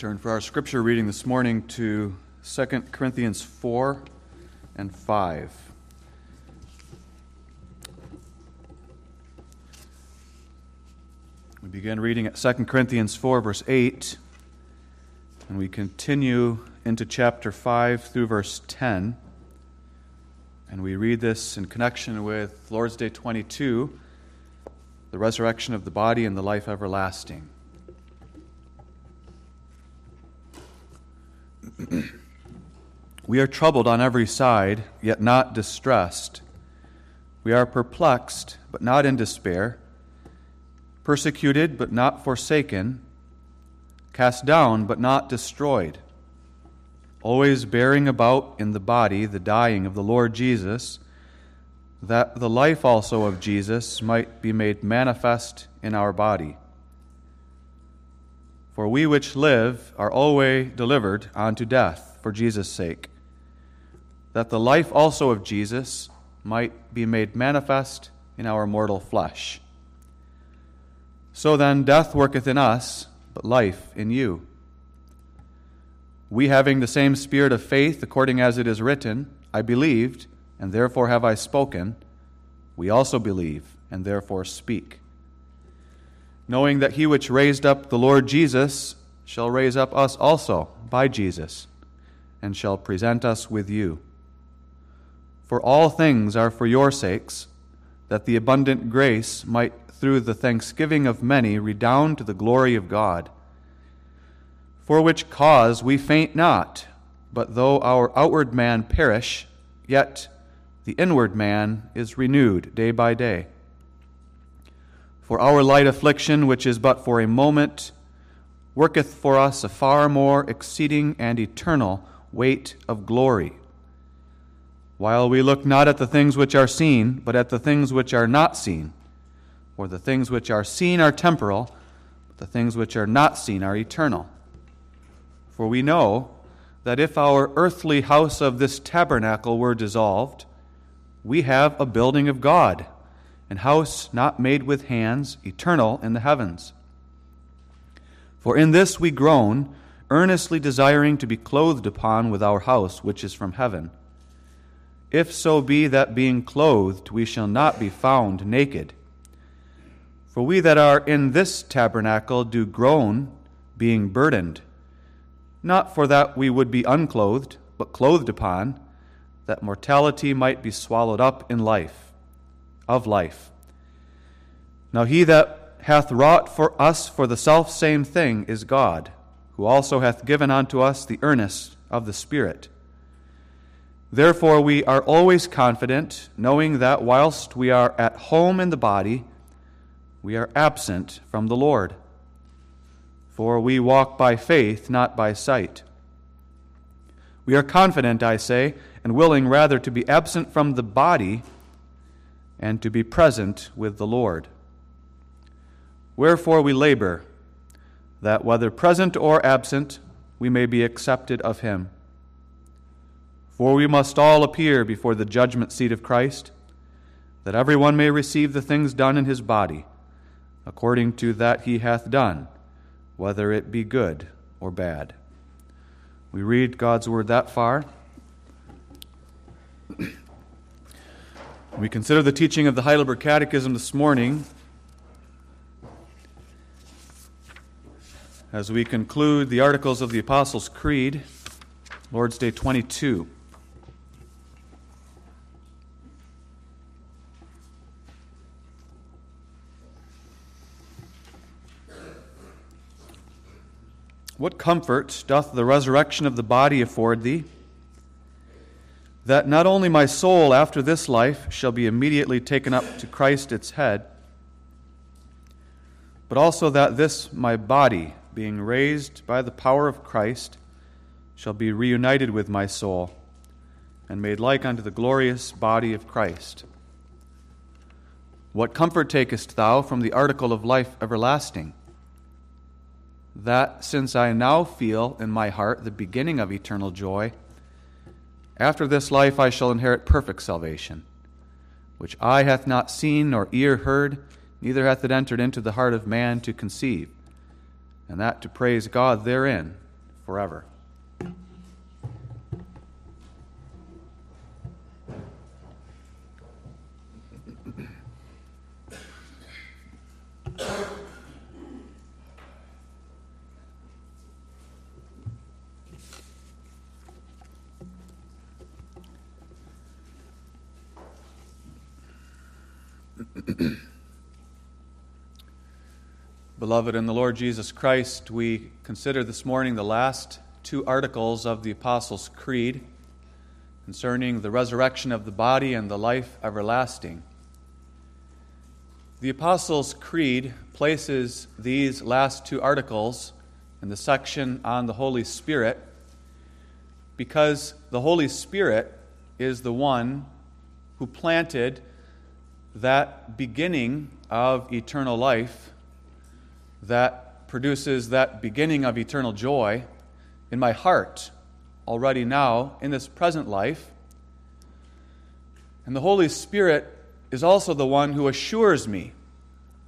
turn for our scripture reading this morning to 2 Corinthians 4 and 5. We begin reading at 2 Corinthians 4, verse 8, and we continue into chapter 5 through verse 10. And we read this in connection with Lord's Day 22, the resurrection of the body and the life everlasting. we are troubled on every side, yet not distressed. We are perplexed, but not in despair, persecuted, but not forsaken, cast down, but not destroyed, always bearing about in the body the dying of the Lord Jesus, that the life also of Jesus might be made manifest in our body. For we which live are always delivered unto death for Jesus' sake, that the life also of Jesus might be made manifest in our mortal flesh. So then, death worketh in us, but life in you. We having the same spirit of faith, according as it is written, I believed, and therefore have I spoken, we also believe, and therefore speak knowing that he which raised up the Lord Jesus shall raise up us also by Jesus, and shall present us with you. For all things are for your sakes, that the abundant grace might through the thanksgiving of many redound to the glory of God. For which cause we faint not, but though our outward man perish, yet the inward man is renewed day by day. For our light affliction, which is but for a moment, worketh for us a far more exceeding and eternal weight of glory. While we look not at the things which are seen, but at the things which are not seen. For the things which are seen are temporal, but the things which are not seen are eternal. For we know that if our earthly house of this tabernacle were dissolved, we have a building of God and house not made with hands, eternal in the heavens. For in this we groan, earnestly desiring to be clothed upon with our house which is from heaven. If so be that being clothed we shall not be found naked. For we that are in this tabernacle do groan, being burdened, not for that we would be unclothed, but clothed upon, that mortality might be swallowed up in life of life. Now he that hath wrought for us for the self same thing is God, who also hath given unto us the earnest of the Spirit. Therefore we are always confident, knowing that whilst we are at home in the body, we are absent from the Lord. For we walk by faith, not by sight. We are confident, I say, and willing rather to be absent from the body and to be present with the Lord. Wherefore we labor, that whether present or absent, we may be accepted of him. For we must all appear before the judgment seat of Christ, that every one may receive the things done in his body, according to that he hath done, whether it be good or bad. We read God's word that far. We consider the teaching of the Heidelberg Catechism this morning as we conclude the Articles of the Apostles' Creed, Lord's Day 22. What comfort doth the resurrection of the body afford thee? That not only my soul after this life shall be immediately taken up to Christ its head, but also that this my body, being raised by the power of Christ, shall be reunited with my soul and made like unto the glorious body of Christ. What comfort takest thou from the article of life everlasting? That since I now feel in my heart the beginning of eternal joy, after this life I shall inherit perfect salvation, which eye hath not seen, nor ear heard, neither hath it entered into the heart of man to conceive, and that to praise God therein forever. Beloved in the Lord Jesus Christ, we consider this morning the last two articles of the Apostles' Creed concerning the resurrection of the body and the life everlasting. The Apostles' Creed places these last two articles in the section on the Holy Spirit because the Holy Spirit is the one who planted that beginning of eternal life that produces that beginning of eternal joy in my heart already now in this present life. And the Holy Spirit is also the one who assures me,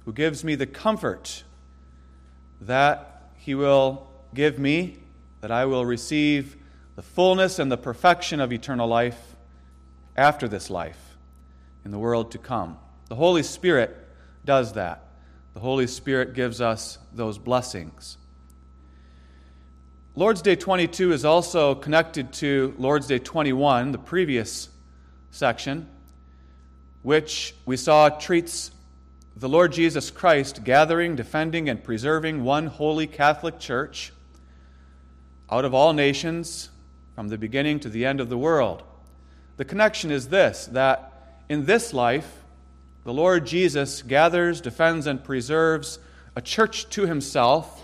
who gives me the comfort that He will give me, that I will receive the fullness and the perfection of eternal life after this life in the world to come. The Holy Spirit does that. The Holy Spirit gives us those blessings. Lord's Day 22 is also connected to Lord's Day 21, the previous section, which we saw treats the Lord Jesus Christ gathering, defending, and preserving one holy Catholic Church out of all nations from the beginning to the end of the world. The connection is this that in this life, the Lord Jesus gathers, defends, and preserves a church to himself,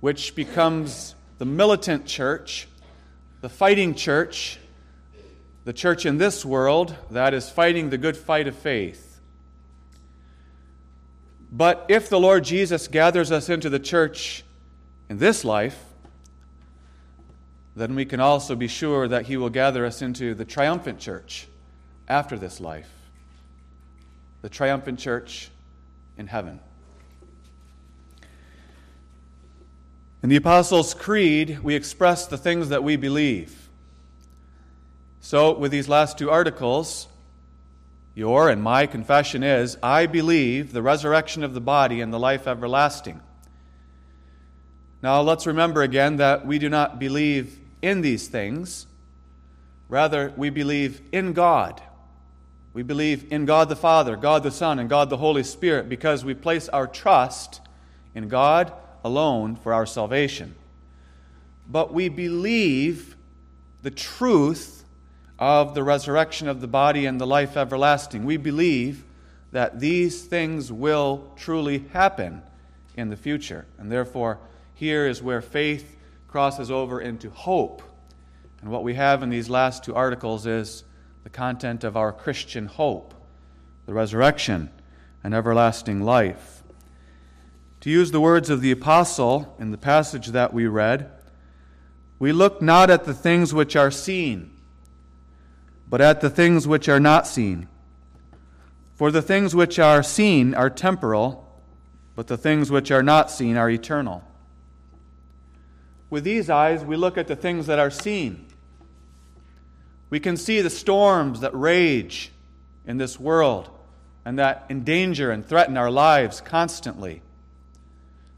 which becomes the militant church, the fighting church, the church in this world that is fighting the good fight of faith. But if the Lord Jesus gathers us into the church in this life, then we can also be sure that he will gather us into the triumphant church after this life the triumphant church in heaven. In the Apostles' Creed, we express the things that we believe. So, with these last two articles, your and my confession is I believe the resurrection of the body and the life everlasting. Now, let's remember again that we do not believe in these things. Rather, we believe in God. We believe in God the Father, God the Son, and God the Holy Spirit because we place our trust in God alone for our salvation. But we believe the truth of the resurrection of the body and the life everlasting. We believe that these things will truly happen in the future. And therefore, here is where faith crosses over into hope. And what we have in these last two articles is the content of our Christian hope, the resurrection and everlasting life. To use the words of the apostle in the passage that we read, we look not at the things which are seen, but at the things which are not seen. For the things which are seen are temporal, but the things which are not seen are eternal. With these eyes, we look at the things that are seen. We can see the storms that rage in this world and that endanger and threaten our lives constantly.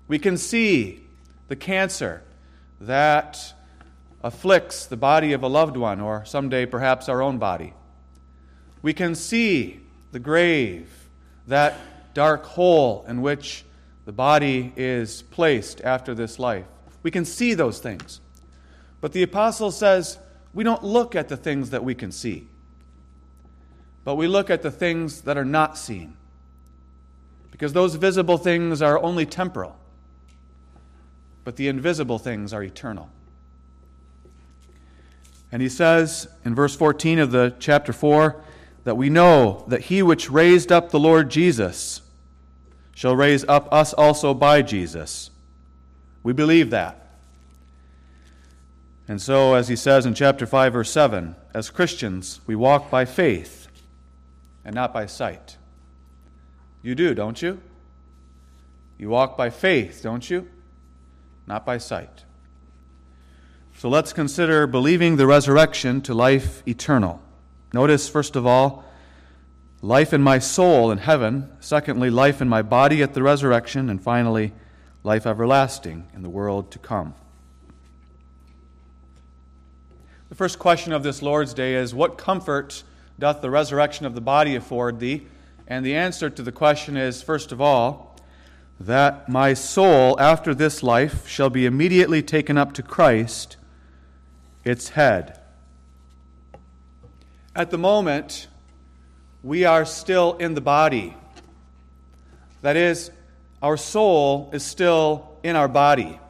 We can see the cancer that afflicts the body of a loved one, or someday perhaps our own body. We can see the grave, that dark hole in which the body is placed after this life. We can see those things. But the apostle says, we don't look at the things that we can see, but we look at the things that are not seen. Because those visible things are only temporal, but the invisible things are eternal. And he says in verse 14 of the chapter 4 that we know that he which raised up the Lord Jesus shall raise up us also by Jesus. We believe that. And so, as he says in chapter 5, verse 7, as Christians, we walk by faith and not by sight. You do, don't you? You walk by faith, don't you? Not by sight. So let's consider believing the resurrection to life eternal. Notice, first of all, life in my soul in heaven. Secondly, life in my body at the resurrection. And finally, life everlasting in the world to come. The first question of this Lord's Day is What comfort doth the resurrection of the body afford thee? And the answer to the question is, first of all, that my soul after this life shall be immediately taken up to Christ, its head. At the moment, we are still in the body. That is, our soul is still in our body.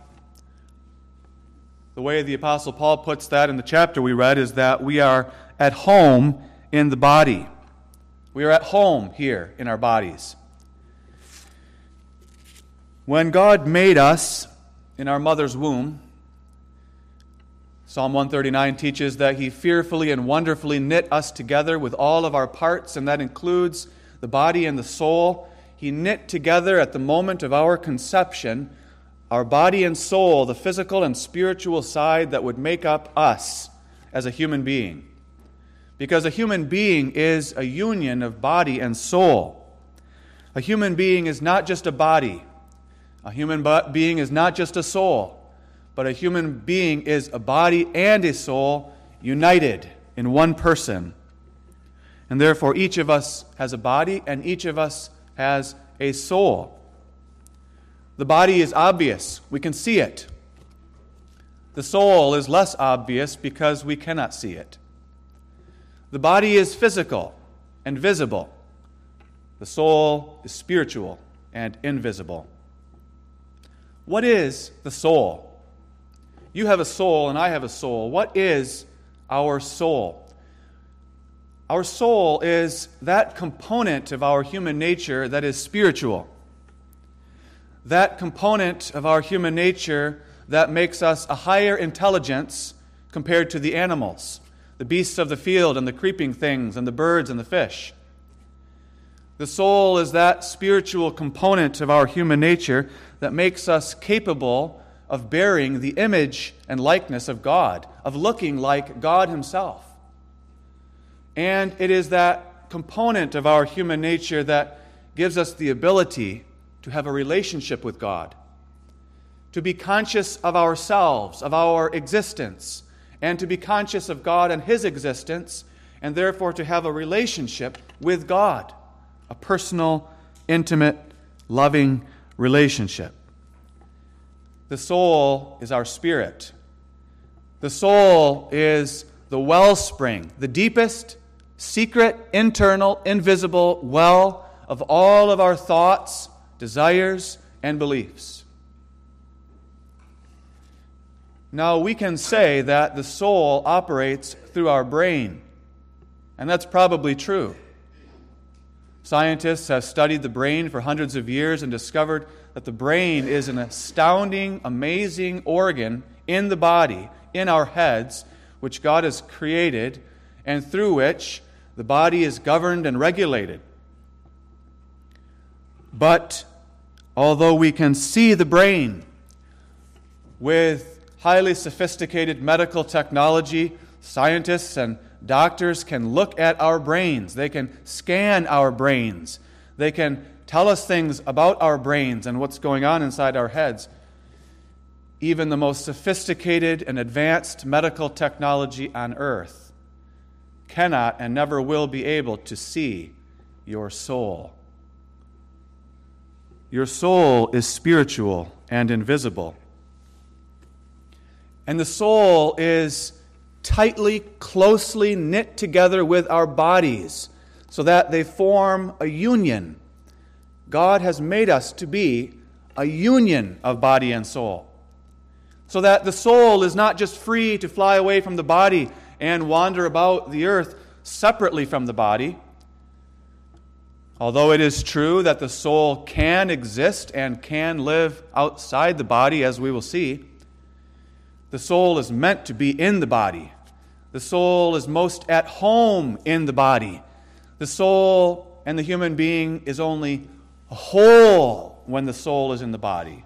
The way the Apostle Paul puts that in the chapter we read is that we are at home in the body. We are at home here in our bodies. When God made us in our mother's womb, Psalm 139 teaches that He fearfully and wonderfully knit us together with all of our parts, and that includes the body and the soul. He knit together at the moment of our conception our body and soul, the physical and spiritual side that would make up us as a human being. Because a human being is a union of body and soul. A human being is not just a body, a human being is not just a soul, but a human being is a body and a soul united in one person. And therefore, each of us has a body and each of us has a soul. The body is obvious, we can see it. The soul is less obvious because we cannot see it. The body is physical and visible. The soul is spiritual and invisible. What is the soul? You have a soul and I have a soul. What is our soul? Our soul is that component of our human nature that is spiritual that component of our human nature that makes us a higher intelligence compared to the animals, the beasts of the field, and the creeping things, and the birds and the fish. The soul is that spiritual component of our human nature that makes us capable of bearing the image and likeness of God, of looking like God Himself. And it is that component of our human nature that gives us the ability to have a relationship with God, to be conscious of ourselves, of our existence, and to be conscious of God and His existence, and therefore to have a relationship with God, a personal, intimate, loving relationship. The soul is our spirit. The soul is the wellspring, the deepest, secret, internal, invisible well of all of our thoughts desires, and beliefs. Now, we can say that the soul operates through our brain, and that's probably true. Scientists have studied the brain for hundreds of years and discovered that the brain is an astounding, amazing organ in the body, in our heads, which God has created, and through which the body is governed and regulated. But although we can see the brain with highly sophisticated medical technology, scientists and doctors can look at our brains, they can scan our brains, they can tell us things about our brains and what's going on inside our heads. Even the most sophisticated and advanced medical technology on earth cannot and never will be able to see your soul. Your soul is spiritual and invisible. And the soul is tightly, closely knit together with our bodies so that they form a union. God has made us to be a union of body and soul. So that the soul is not just free to fly away from the body and wander about the earth separately from the body Although it is true that the soul can exist and can live outside the body, as we will see, the soul is meant to be in the body. The soul is most at home in the body. The soul and the human being is only whole when the soul is in the body.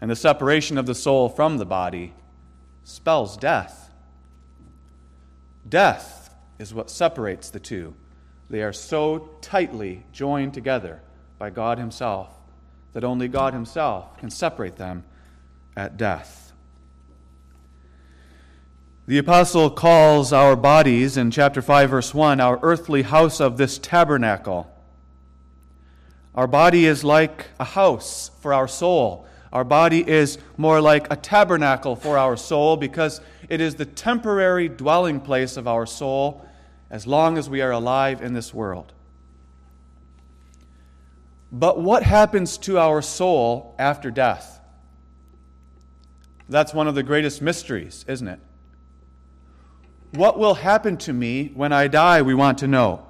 And the separation of the soul from the body spells death. Death is what separates the two. They are so tightly joined together by God Himself that only God Himself can separate them at death. The apostle calls our bodies in chapter 5, verse 1, our earthly house of this tabernacle. Our body is like a house for our soul. Our body is more like a tabernacle for our soul because it is the temporary dwelling place of our soul as long as we are alive in this world. But what happens to our soul after death? That's one of the greatest mysteries, isn't it? What will happen to me when I die? We want to know.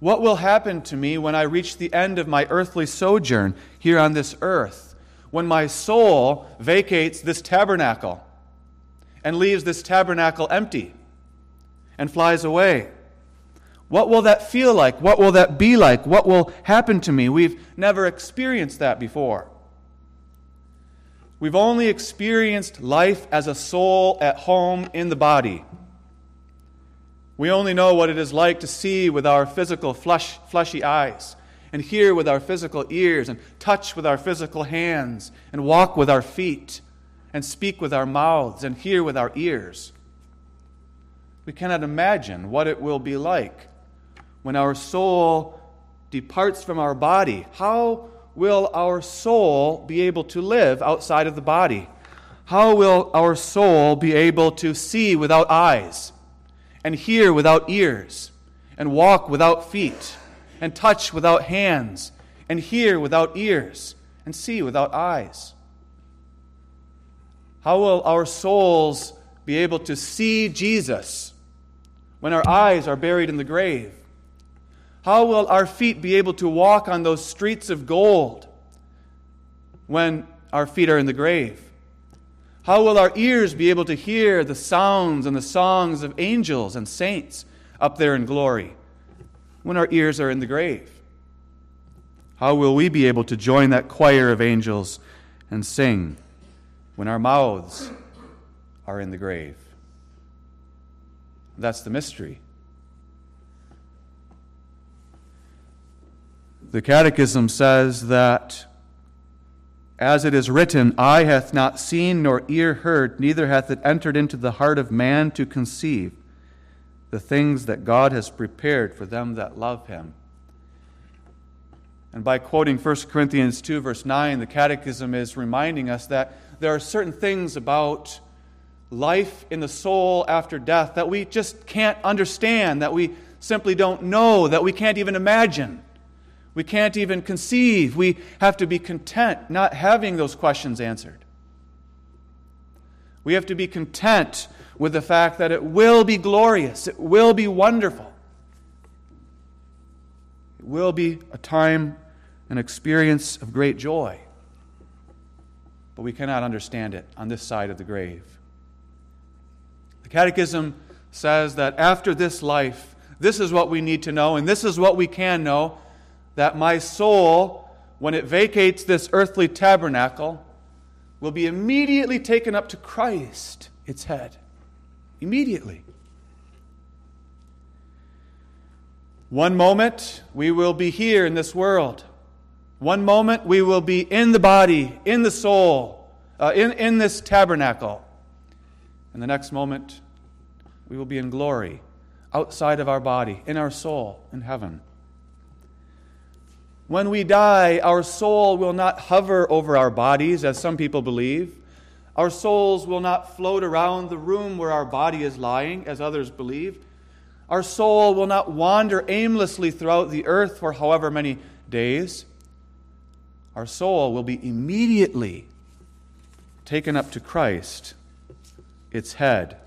What will happen to me when I reach the end of my earthly sojourn here on this earth? When my soul vacates this tabernacle and leaves this tabernacle empty and flies away? What will that feel like? What will that be like? What will happen to me? We've never experienced that before. We've only experienced life as a soul at home in the body. We only know what it is like to see with our physical flesh, fleshy eyes, and hear with our physical ears, and touch with our physical hands, and walk with our feet, and speak with our mouths, and hear with our ears. We cannot imagine what it will be like when our soul departs from our body, how will our soul be able to live outside of the body? How will our soul be able to see without eyes, and hear without ears, and walk without feet, and touch without hands, and hear without ears, and see without eyes? How will our souls be able to see Jesus when our eyes are buried in the grave? How will our feet be able to walk on those streets of gold when our feet are in the grave? How will our ears be able to hear the sounds and the songs of angels and saints up there in glory when our ears are in the grave? How will we be able to join that choir of angels and sing when our mouths are in the grave? That's the mystery. The Catechism says that, as it is written, Eye hath not seen, nor ear heard, neither hath it entered into the heart of man to conceive the things that God has prepared for them that love him. And by quoting 1 Corinthians 2, verse 9, the Catechism is reminding us that there are certain things about life in the soul after death that we just can't understand, that we simply don't know, that we can't even imagine. We can't even conceive. We have to be content not having those questions answered. We have to be content with the fact that it will be glorious, it will be wonderful. It will be a time, an experience of great joy. But we cannot understand it on this side of the grave. The Catechism says that after this life, this is what we need to know, and this is what we can know that my soul, when it vacates this earthly tabernacle, will be immediately taken up to Christ, its head. Immediately. One moment we will be here in this world. One moment we will be in the body, in the soul, uh, in, in this tabernacle. And the next moment we will be in glory, outside of our body, in our soul, in heaven. When we die, our soul will not hover over our bodies, as some people believe. Our souls will not float around the room where our body is lying, as others believe. Our soul will not wander aimlessly throughout the earth for however many days. Our soul will be immediately taken up to Christ, its head.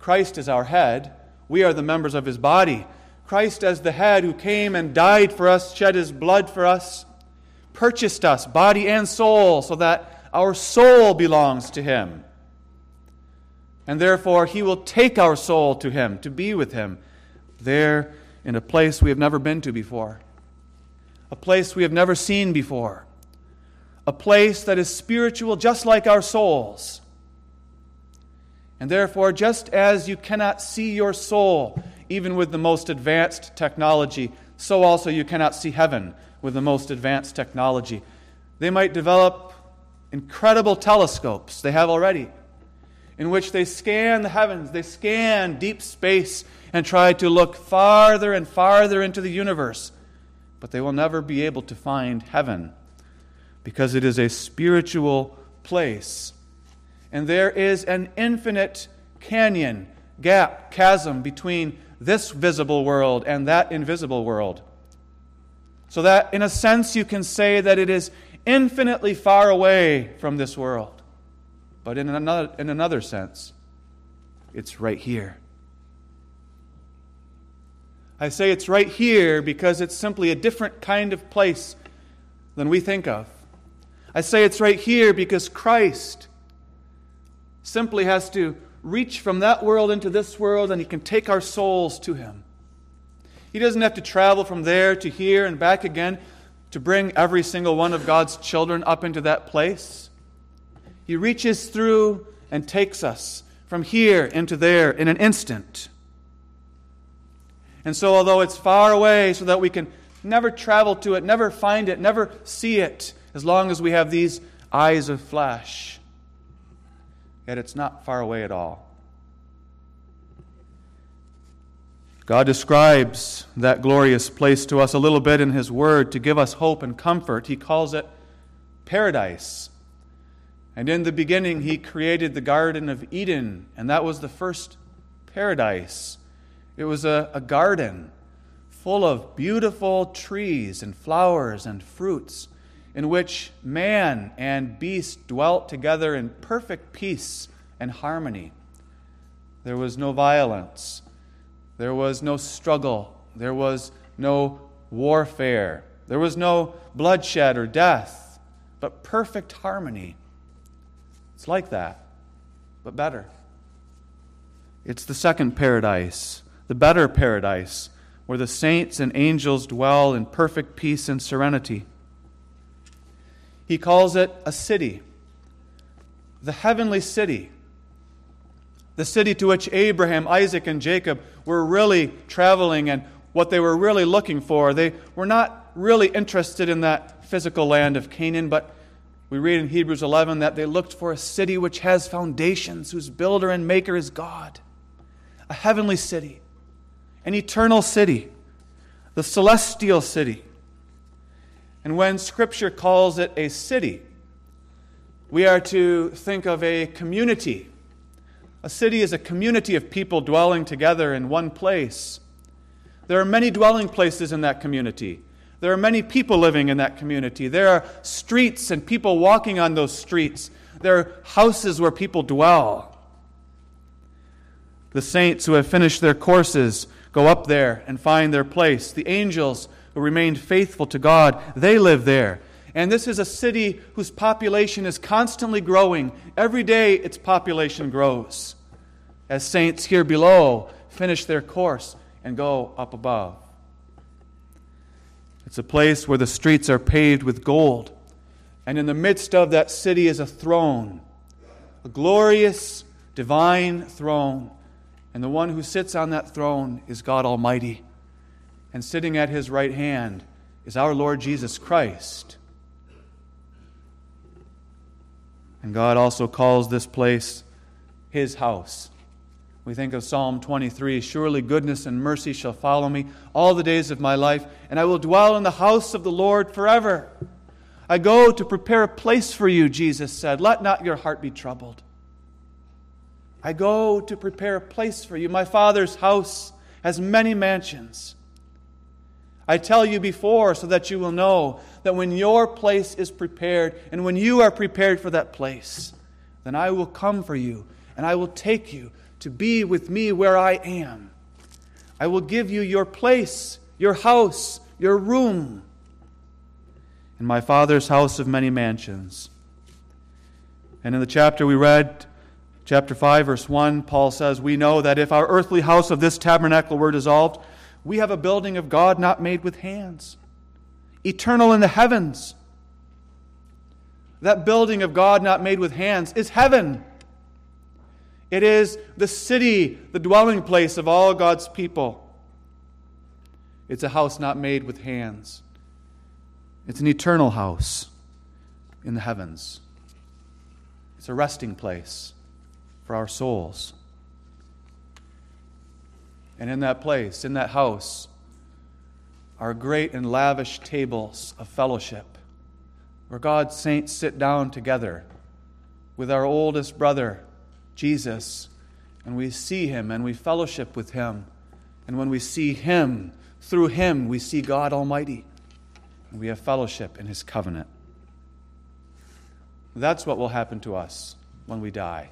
Christ is our head. We are the members of his body. Christ as the head who came and died for us, shed his blood for us, purchased us, body and soul, so that our soul belongs to him. And therefore, he will take our soul to him, to be with him, there in a place we have never been to before, a place we have never seen before, a place that is spiritual just like our souls. And therefore, just as you cannot see your soul, even with the most advanced technology, so also you cannot see heaven with the most advanced technology. They might develop incredible telescopes, they have already, in which they scan the heavens, they scan deep space, and try to look farther and farther into the universe. But they will never be able to find heaven because it is a spiritual place. And there is an infinite canyon, gap, chasm between this visible world and that invisible world. So that, in a sense, you can say that it is infinitely far away from this world. But in another, in another sense, it's right here. I say it's right here because it's simply a different kind of place than we think of. I say it's right here because Christ simply has to reach from that world into this world and he can take our souls to him. He doesn't have to travel from there to here and back again to bring every single one of God's children up into that place. He reaches through and takes us from here into there in an instant. And so, although it's far away, so that we can never travel to it, never find it, never see it, as long as we have these eyes of flesh, yet it's not far away at all. God describes that glorious place to us a little bit in His Word to give us hope and comfort. He calls it paradise. And in the beginning, He created the Garden of Eden, and that was the first paradise. It was a, a garden full of beautiful trees and flowers and fruits in which man and beast dwelt together in perfect peace and harmony. There was no violence. There was no struggle. There was no warfare. There was no bloodshed or death, but perfect harmony. It's like that, but better. It's the second paradise, the better paradise, where the saints and angels dwell in perfect peace and serenity. He calls it a city, the heavenly city the city to which Abraham, Isaac, and Jacob were really traveling and what they were really looking for. They were not really interested in that physical land of Canaan, but we read in Hebrews 11 that they looked for a city which has foundations, whose builder and maker is God, a heavenly city, an eternal city, the celestial city. And when Scripture calls it a city, we are to think of a community a city is a community of people dwelling together in one place. There are many dwelling places in that community. There are many people living in that community. There are streets and people walking on those streets. There are houses where people dwell. The saints who have finished their courses go up there and find their place. The angels who remained faithful to God, they live there. And this is a city whose population is constantly growing. Every day its population grows. As saints here below finish their course and go up above. It's a place where the streets are paved with gold. And in the midst of that city is a throne, a glorious divine throne. And the one who sits on that throne is God Almighty. And sitting at his right hand is our Lord Jesus Christ. And God also calls this place his house. We think of Psalm 23 Surely goodness and mercy shall follow me all the days of my life, and I will dwell in the house of the Lord forever. I go to prepare a place for you, Jesus said. Let not your heart be troubled. I go to prepare a place for you. My Father's house has many mansions. I tell you before so that you will know that when your place is prepared and when you are prepared for that place, then I will come for you and I will take you to be with me where I am. I will give you your place, your house, your room. In my Father's house of many mansions. And in the chapter we read, chapter 5, verse 1, Paul says, We know that if our earthly house of this tabernacle were dissolved, we have a building of God not made with hands, eternal in the heavens. that building of God not made with hands, is heaven. It is the city, the dwelling place of all God's people. It's a house not made with hands, it's an eternal house in the heavens. It's a resting place for our souls. And in that place, in that house, are great and lavish tables of fellowship where God's saints sit down together with our oldest brother, Jesus, and we see him and we fellowship with him. And when we see him, through him, we see God Almighty. And we have fellowship in his covenant. That's what will happen to us when we die.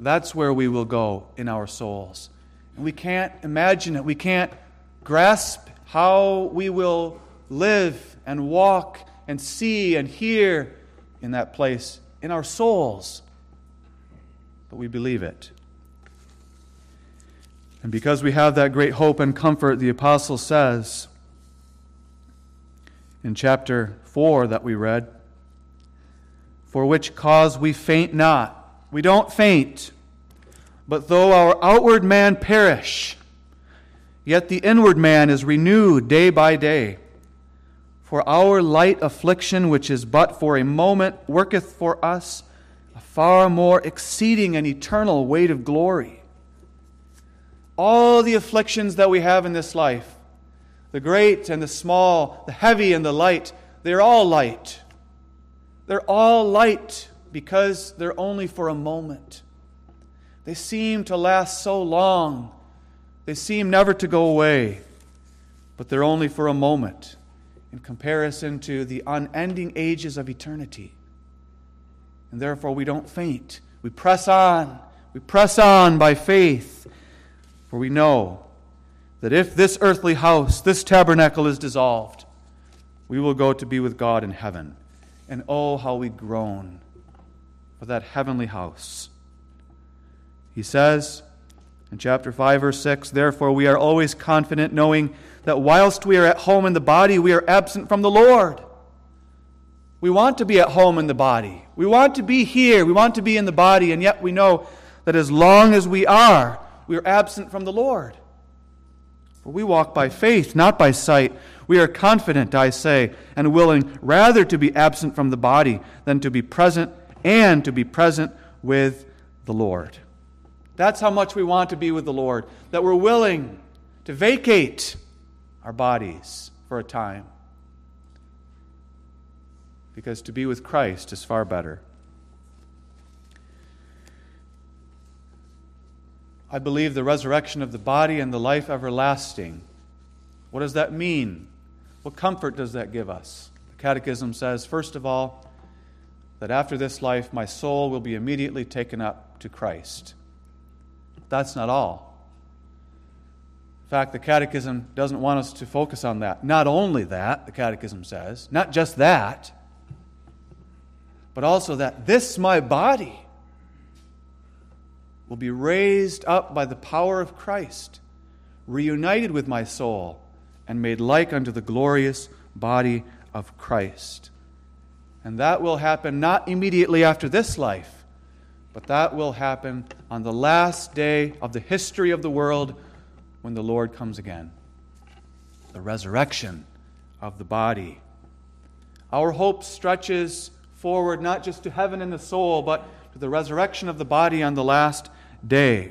That's where we will go in our souls. And we can't imagine it. We can't grasp how we will live and walk and see and hear in that place in our souls. But we believe it. And because we have that great hope and comfort, the apostle says in chapter 4 that we read, For which cause we faint not. We don't faint. But though our outward man perish, yet the inward man is renewed day by day. For our light affliction, which is but for a moment, worketh for us a far more exceeding and eternal weight of glory. All the afflictions that we have in this life, the great and the small, the heavy and the light, they're all light. They're all light because they're only for a moment. They seem to last so long. They seem never to go away, but they're only for a moment in comparison to the unending ages of eternity. And therefore, we don't faint. We press on. We press on by faith, for we know that if this earthly house, this tabernacle is dissolved, we will go to be with God in heaven. And oh, how we groan for that heavenly house. He says in chapter 5, verse 6 Therefore, we are always confident, knowing that whilst we are at home in the body, we are absent from the Lord. We want to be at home in the body. We want to be here. We want to be in the body, and yet we know that as long as we are, we are absent from the Lord. For we walk by faith, not by sight. We are confident, I say, and willing rather to be absent from the body than to be present and to be present with the Lord. That's how much we want to be with the Lord, that we're willing to vacate our bodies for a time. Because to be with Christ is far better. I believe the resurrection of the body and the life everlasting. What does that mean? What comfort does that give us? The Catechism says, first of all, that after this life my soul will be immediately taken up to Christ. That's not all. In fact, the Catechism doesn't want us to focus on that. Not only that, the Catechism says, not just that, but also that this, my body, will be raised up by the power of Christ, reunited with my soul, and made like unto the glorious body of Christ. And that will happen not immediately after this life, but that will happen on the last day of the history of the world when the Lord comes again. The resurrection of the body. Our hope stretches forward not just to heaven and the soul, but to the resurrection of the body on the last day.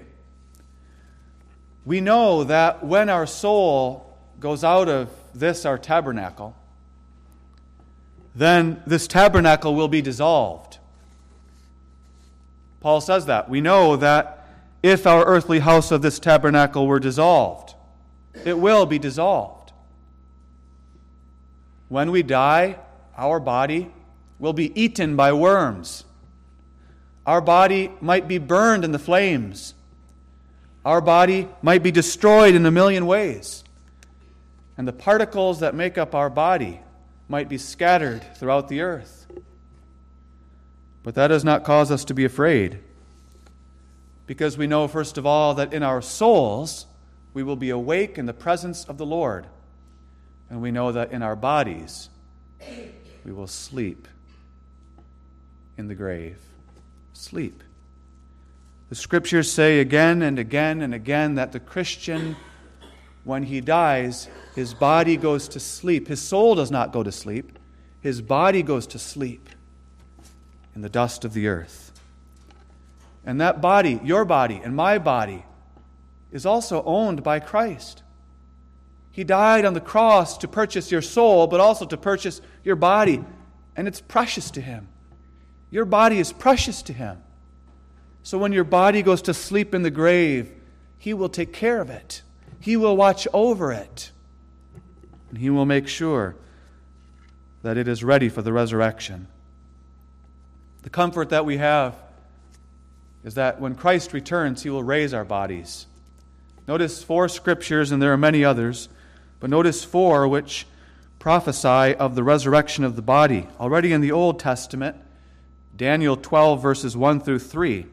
We know that when our soul goes out of this, our tabernacle, then this tabernacle will be dissolved. Paul says that. We know that if our earthly house of this tabernacle were dissolved, it will be dissolved. When we die, our body will be eaten by worms. Our body might be burned in the flames. Our body might be destroyed in a million ways. And the particles that make up our body might be scattered throughout the earth. But that does not cause us to be afraid. Because we know, first of all, that in our souls we will be awake in the presence of the Lord. And we know that in our bodies we will sleep in the grave? Sleep. The scriptures say again and again and again that the Christian, when he dies, his body goes to sleep. His soul does not go to sleep, his body goes to sleep the dust of the earth. And that body, your body and my body, is also owned by Christ. He died on the cross to purchase your soul, but also to purchase your body. And it's precious to Him. Your body is precious to Him. So when your body goes to sleep in the grave, He will take care of it, He will watch over it, and He will make sure that it is ready for the resurrection. The comfort that we have is that when Christ returns, He will raise our bodies. Notice four scriptures, and there are many others but notice four which prophesy of the resurrection of the body. Already in the Old Testament, Daniel 12, verses 1 through 3,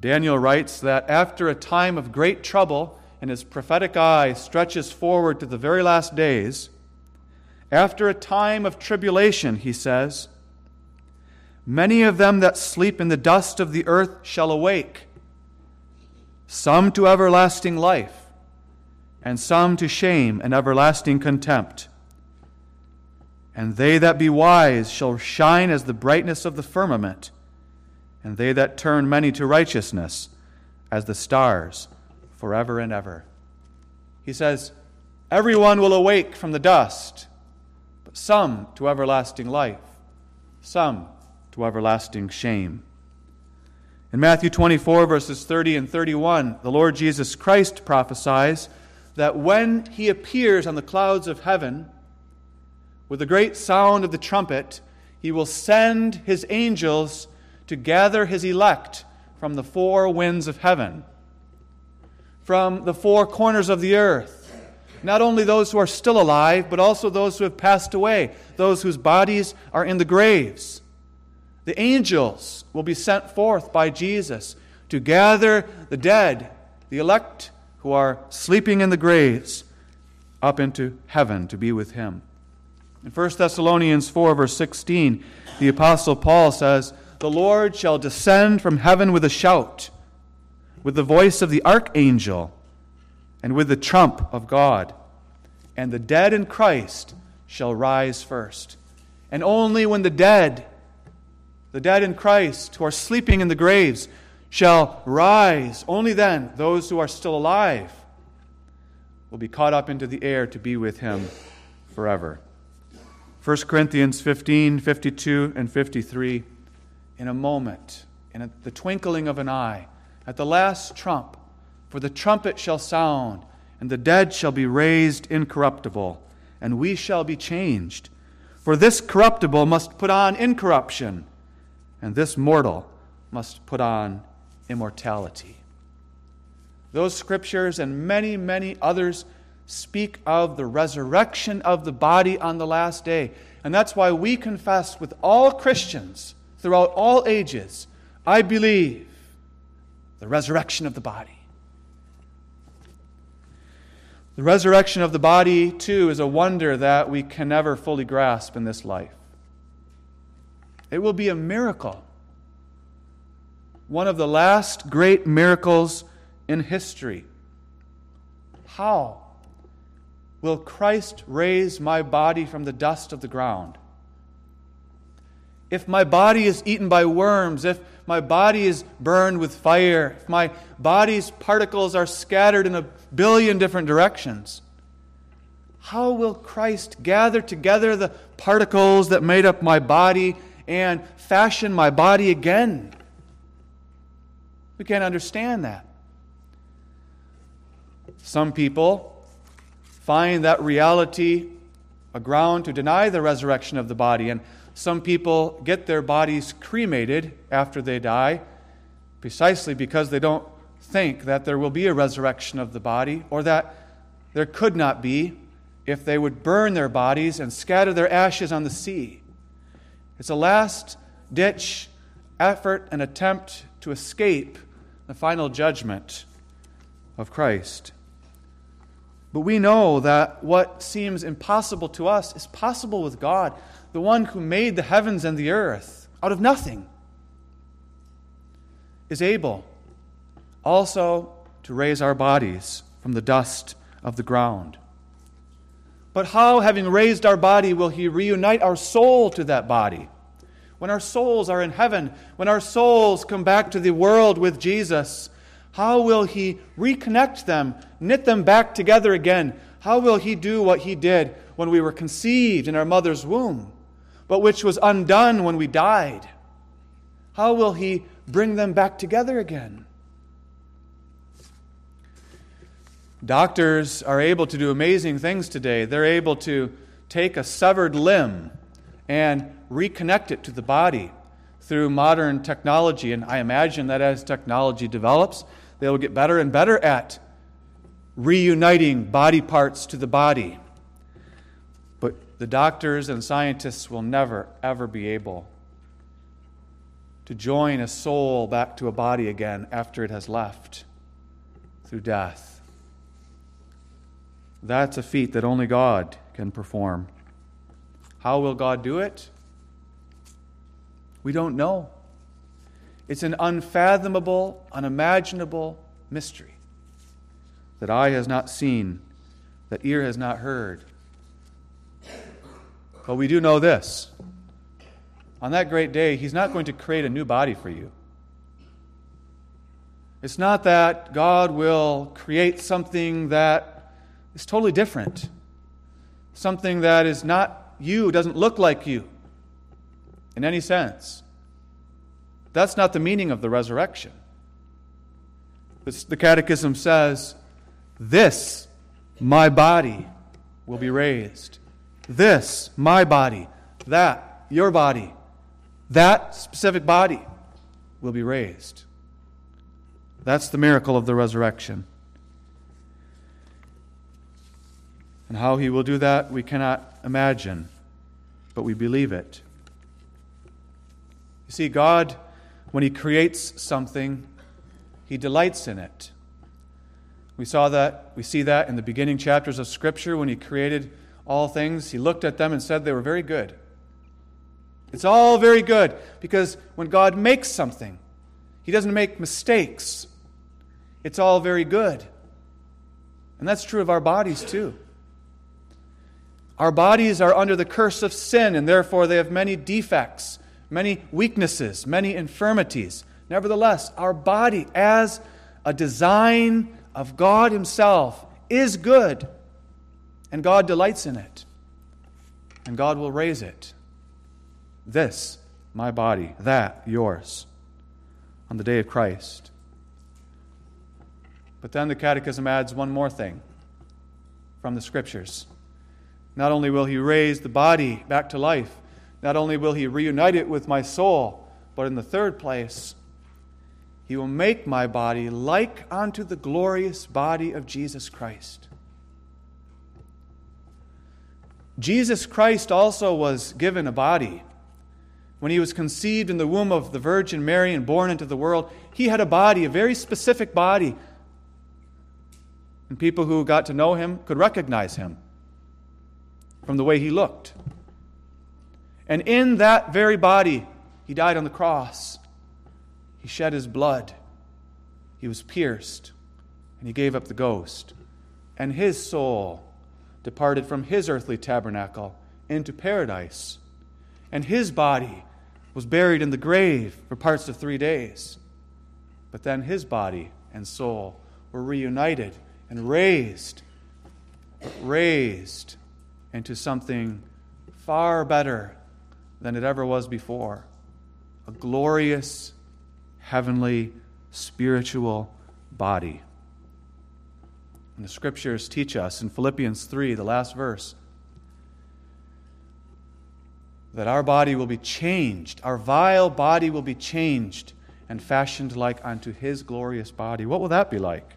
Daniel writes that after a time of great trouble, and his prophetic eye stretches forward to the very last days, after a time of tribulation, he says, Many of them that sleep in the dust of the earth shall awake, some to everlasting life and some to shame and everlasting contempt. And they that be wise shall shine as the brightness of the firmament, and they that turn many to righteousness as the stars forever and ever. He says, Everyone will awake from the dust, but some to everlasting life, some to everlasting shame. In Matthew 24, verses 30 and 31, the Lord Jesus Christ prophesies that when he appears on the clouds of heaven with a great sound of the trumpet, he will send his angels to gather his elect from the four winds of heaven, from the four corners of the earth. Not only those who are still alive, but also those who have passed away, those whose bodies are in the graves. The angels will be sent forth by Jesus to gather the dead, the elect who are sleeping in the graves up into heaven to be with him. In 1 Thessalonians 4, verse 16, the Apostle Paul says, The Lord shall descend from heaven with a shout, with the voice of the archangel, and with the trump of God. And the dead in Christ shall rise first. And only when the dead, the dead in Christ, who are sleeping in the graves, shall rise. Only then those who are still alive will be caught up into the air to be with him forever. 1 Corinthians 15, 52, and 53. In a moment, in the twinkling of an eye, at the last trump, for the trumpet shall sound, and the dead shall be raised incorruptible, and we shall be changed. For this corruptible must put on incorruption, and this mortal must put on immortality. Those scriptures and many, many others speak of the resurrection of the body on the last day. And that's why we confess with all Christians throughout all ages I believe the resurrection of the body. The resurrection of the body, too, is a wonder that we can never fully grasp in this life. It will be a miracle one of the last great miracles in history. How will Christ raise my body from the dust of the ground? If my body is eaten by worms, if my body is burned with fire, if my body's particles are scattered in a billion different directions, how will Christ gather together the particles that made up my body and fashion my body again? We can't understand that. Some people find that reality a ground to deny the resurrection of the body, and some people get their bodies cremated after they die precisely because they don't think that there will be a resurrection of the body or that there could not be if they would burn their bodies and scatter their ashes on the sea. It's a last ditch effort and attempt to escape the final judgment of Christ. But we know that what seems impossible to us is possible with God, the one who made the heavens and the earth. out of nothing, is able also to raise our bodies from the dust of the ground. But how, having raised our body, will He reunite our soul to that body? When our souls are in heaven, when our souls come back to the world with Jesus, how will He reconnect them, knit them back together again? How will He do what He did when we were conceived in our mother's womb, but which was undone when we died? How will He bring them back together again? Doctors are able to do amazing things today. They're able to take a severed limb and reconnect it to the body through modern technology. And I imagine that as technology develops, they will get better and better at reuniting body parts to the body. But the doctors and scientists will never, ever be able to join a soul back to a body again after it has left through death. That's a feat that only God can perform. How will God do it? We don't know. It's an unfathomable, unimaginable mystery that eye has not seen, that ear has not heard. But we do know this. On that great day, He's not going to create a new body for you. It's not that God will create something that is totally different. Something that is not you, doesn't look like you in any sense. That's not the meaning of the resurrection. The Catechism says, This, my body, will be raised. This, my body, that, your body, that specific body will be raised. That's the miracle of the resurrection. And how he will do that, we cannot imagine, but we believe it. You see, God, when he creates something, he delights in it. We saw that, we see that in the beginning chapters of Scripture when he created all things. He looked at them and said they were very good. It's all very good because when God makes something, he doesn't make mistakes. It's all very good. And that's true of our bodies too. Our bodies are under the curse of sin, and therefore they have many defects, many weaknesses, many infirmities. Nevertheless, our body, as a design of God Himself, is good, and God delights in it, and God will raise it. This, my body, that, yours, on the day of Christ. But then the Catechism adds one more thing from the Scriptures. Not only will he raise the body back to life, not only will he reunite it with my soul, but in the third place, he will make my body like unto the glorious body of Jesus Christ. Jesus Christ also was given a body. When he was conceived in the womb of the Virgin Mary and born into the world, he had a body, a very specific body. And people who got to know him could recognize him from the way he looked. And in that very body, he died on the cross. He shed his blood. He was pierced, and he gave up the ghost. And his soul departed from his earthly tabernacle into paradise. And his body was buried in the grave for parts of three days. But then his body and soul were reunited and raised, raised into something far better than it ever was before a glorious, heavenly, spiritual body. And the scriptures teach us in Philippians 3, the last verse, that our body will be changed, our vile body will be changed and fashioned like unto his glorious body. What will that be like?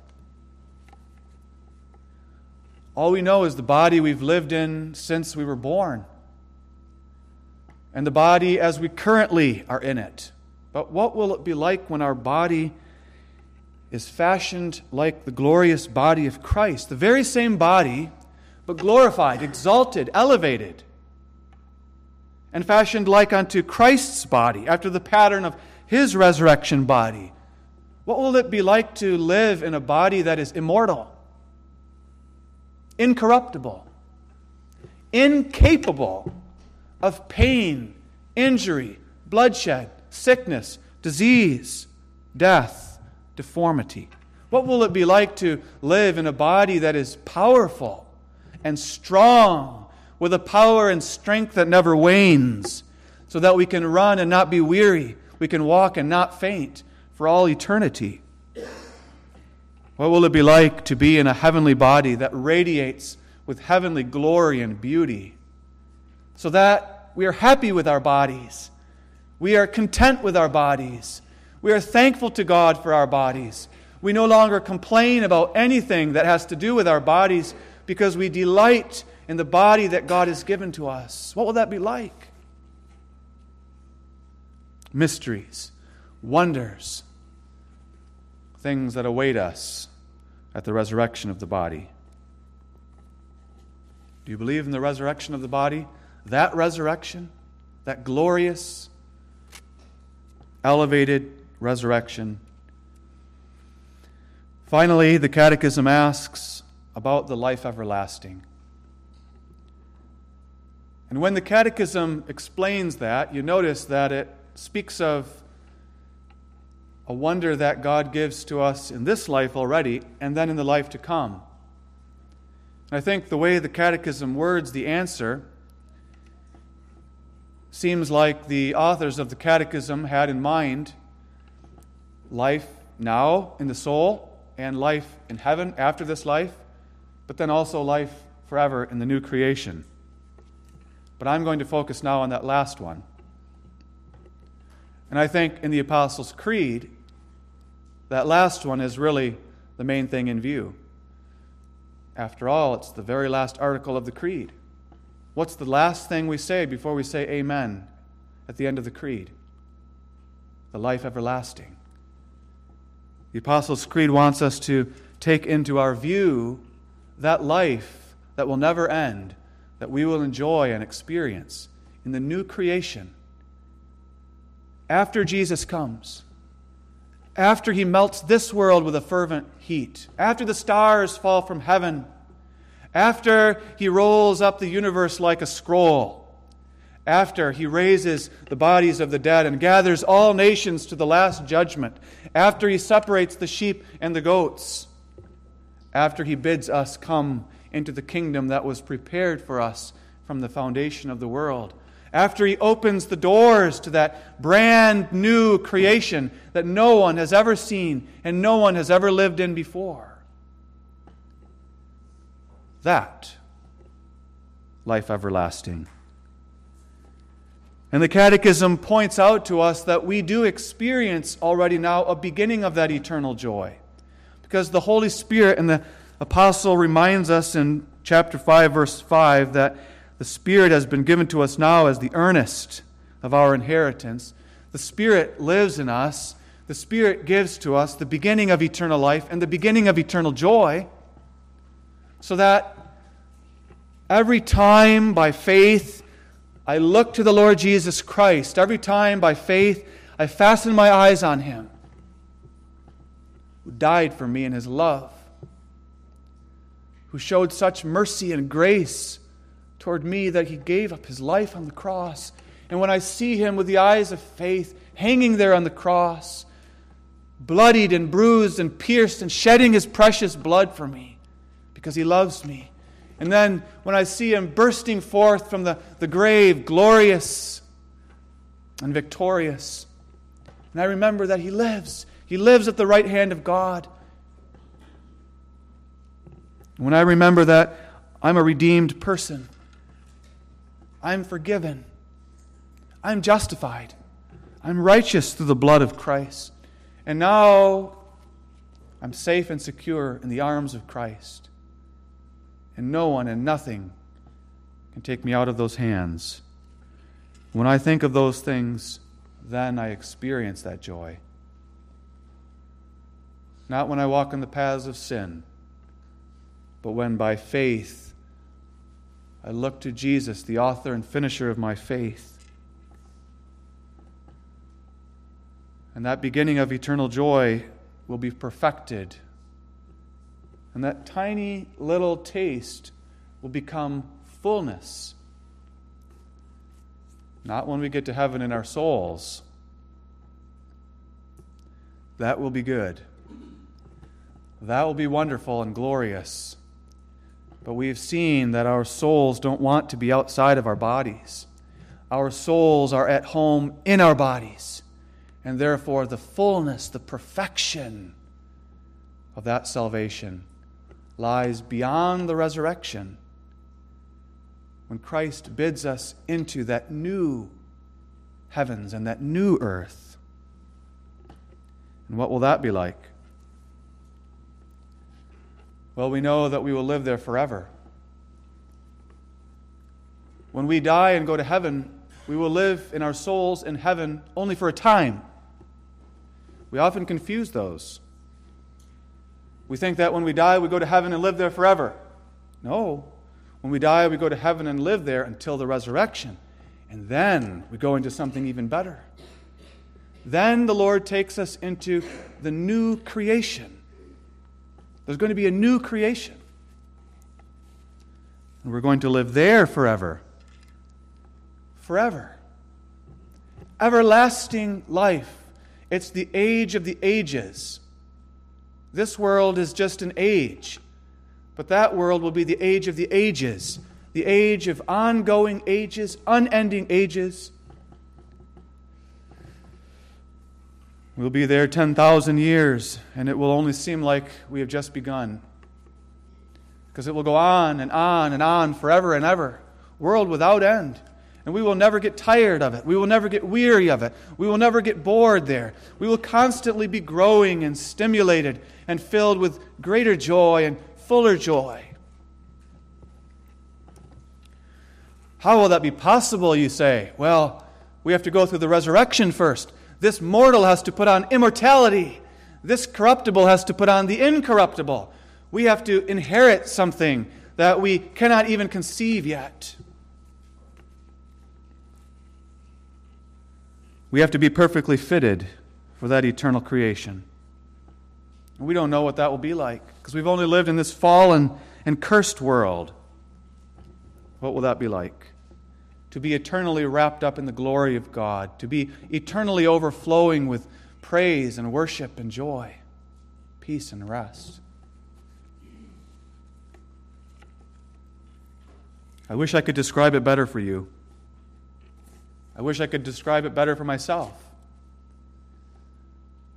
All we know is the body we've lived in since we were born, and the body as we currently are in it. But what will it be like when our body is fashioned like the glorious body of Christ? The very same body, but glorified, exalted, elevated. and fashioned like unto Christ's body, after the pattern of his resurrection body. What will it be like to live in a body that is immortal, incorruptible, incapable of pain, injury, bloodshed, sickness, disease, death, deformity? What will it be like to live in a body that is powerful and strong? with a power and strength that never wanes, so that we can run and not be weary, we can walk and not faint for all eternity. What will it be like to be in a heavenly body that radiates with heavenly glory and beauty, so that we are happy with our bodies, we are content with our bodies, we are thankful to God for our bodies. We no longer complain about anything that has to do with our bodies because we delight in the body that God has given to us. What will that be like? Mysteries, wonders, things that await us at the resurrection of the body. Do you believe in the resurrection of the body? That resurrection, that glorious, elevated resurrection. Finally, the Catechism asks about the life everlasting. And when the Catechism explains that, you notice that it speaks of a wonder that God gives to us in this life already and then in the life to come. And I think the way the Catechism words the answer seems like the authors of the Catechism had in mind life now in the soul and life in heaven after this life, but then also life forever in the new creation. But I'm going to focus now on that last one. And I think in the Apostles' Creed, that last one is really the main thing in view. After all, it's the very last article of the Creed. What's the last thing we say before we say Amen at the end of the Creed? The life everlasting. The Apostles' Creed wants us to take into our view that life that will never end that we will enjoy and experience in the new creation after Jesus comes, after he melts this world with a fervent heat, after the stars fall from heaven, after he rolls up the universe like a scroll, after he raises the bodies of the dead and gathers all nations to the last judgment, after he separates the sheep and the goats, after he bids us come into the kingdom that was prepared for us from the foundation of the world. After he opens the doors to that brand new creation that no one has ever seen and no one has ever lived in before. That life everlasting. And the Catechism points out to us that we do experience already now a beginning of that eternal joy. Because the Holy Spirit and the apostle reminds us in chapter 5, verse 5, that the Spirit has been given to us now as the earnest of our inheritance. The Spirit lives in us. The Spirit gives to us the beginning of eternal life and the beginning of eternal joy, so that every time by faith I look to the Lord Jesus Christ, every time by faith I fasten my eyes on Him, who died for me in His love who showed such mercy and grace toward me that he gave up his life on the cross. And when I see him with the eyes of faith hanging there on the cross, bloodied and bruised and pierced and shedding his precious blood for me because he loves me. And then when I see him bursting forth from the, the grave, glorious and victorious, and I remember that he lives. He lives at the right hand of God. When I remember that I'm a redeemed person, I'm forgiven, I'm justified, I'm righteous through the blood of Christ, and now I'm safe and secure in the arms of Christ. And no one and nothing can take me out of those hands. When I think of those things, then I experience that joy. Not when I walk in the paths of sin but when by faith I look to Jesus, the author and finisher of my faith. And that beginning of eternal joy will be perfected. And that tiny little taste will become fullness. Not when we get to heaven in our souls. That will be good. That will be wonderful and glorious. But we've seen that our souls don't want to be outside of our bodies. Our souls are at home in our bodies. And therefore, the fullness, the perfection of that salvation lies beyond the resurrection when Christ bids us into that new heavens and that new earth. And what will that be like? Well, we know that we will live there forever. When we die and go to heaven, we will live in our souls in heaven only for a time. We often confuse those. We think that when we die, we go to heaven and live there forever. No. When we die, we go to heaven and live there until the resurrection. And then we go into something even better. Then the Lord takes us into the new creation. There's going to be a new creation. And we're going to live there forever. Forever. Everlasting life. It's the age of the ages. This world is just an age, but that world will be the age of the ages, the age of ongoing ages, unending ages. We'll be there 10,000 years, and it will only seem like we have just begun. Because it will go on and on and on forever and ever, world without end. And we will never get tired of it. We will never get weary of it. We will never get bored there. We will constantly be growing and stimulated and filled with greater joy and fuller joy. How will that be possible, you say? Well, we have to go through the resurrection first. This mortal has to put on immortality. This corruptible has to put on the incorruptible. We have to inherit something that we cannot even conceive yet. We have to be perfectly fitted for that eternal creation. We don't know what that will be like because we've only lived in this fallen and cursed world. What will that be like? To be eternally wrapped up in the glory of God, to be eternally overflowing with praise and worship and joy, peace and rest. I wish I could describe it better for you. I wish I could describe it better for myself.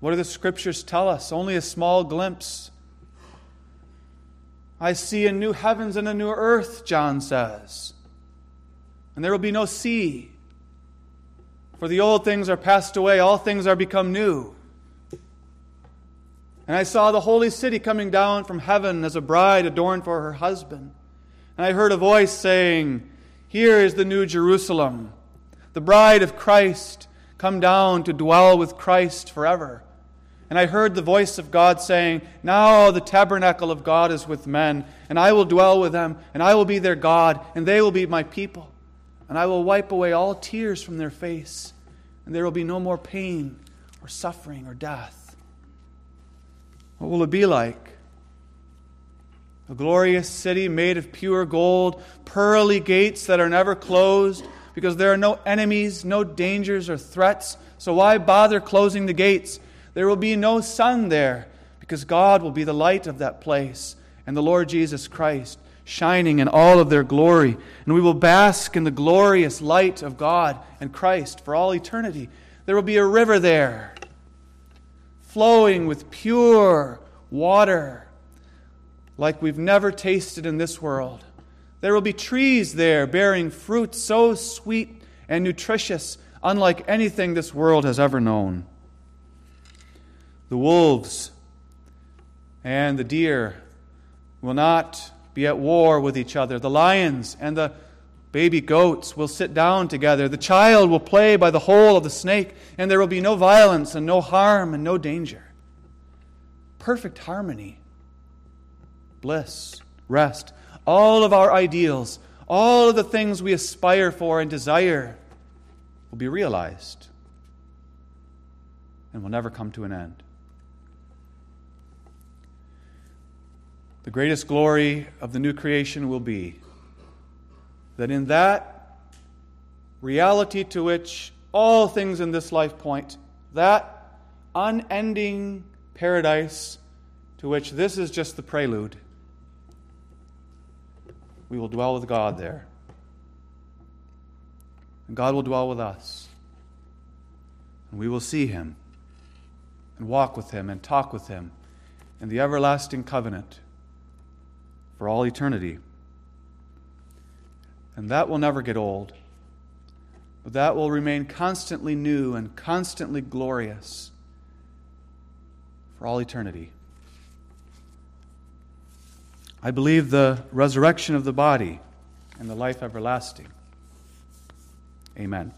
What do the scriptures tell us? Only a small glimpse. I see a new heavens and a new earth, John says and there will be no sea. For the old things are passed away, all things are become new. And I saw the holy city coming down from heaven as a bride adorned for her husband. And I heard a voice saying, Here is the new Jerusalem, the bride of Christ, come down to dwell with Christ forever. And I heard the voice of God saying, Now the tabernacle of God is with men, and I will dwell with them, and I will be their God, and they will be my people and I will wipe away all tears from their face, and there will be no more pain or suffering or death. What will it be like? A glorious city made of pure gold, pearly gates that are never closed, because there are no enemies, no dangers or threats. So why bother closing the gates? There will be no sun there, because God will be the light of that place, and the Lord Jesus Christ shining in all of their glory. And we will bask in the glorious light of God and Christ for all eternity. There will be a river there, flowing with pure water like we've never tasted in this world. There will be trees there bearing fruit so sweet and nutritious, unlike anything this world has ever known. The wolves and the deer will not be at war with each other. The lions and the baby goats will sit down together. The child will play by the hole of the snake, and there will be no violence and no harm and no danger. Perfect harmony, bliss, rest. All of our ideals, all of the things we aspire for and desire will be realized. and will never come to an end. The greatest glory of the new creation will be that in that reality to which all things in this life point, that unending paradise to which this is just the prelude, we will dwell with God there. And God will dwell with us. And we will see Him and walk with Him and talk with Him in the everlasting covenant for all eternity. And that will never get old, but that will remain constantly new and constantly glorious for all eternity. I believe the resurrection of the body and the life everlasting. Amen.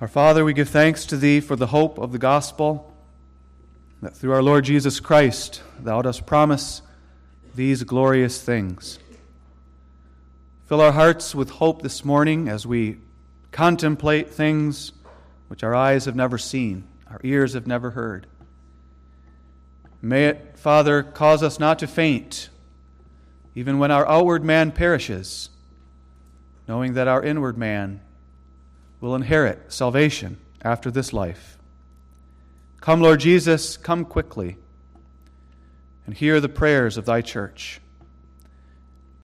Our Father, we give thanks to Thee for the hope of the gospel, that through our Lord Jesus Christ Thou dost promise these glorious things. Fill our hearts with hope this morning as we contemplate things which our eyes have never seen, our ears have never heard. May it, Father, cause us not to faint, even when our outward man perishes, knowing that our inward man will inherit salvation after this life. Come, Lord Jesus, come quickly, and hear the prayers of thy church.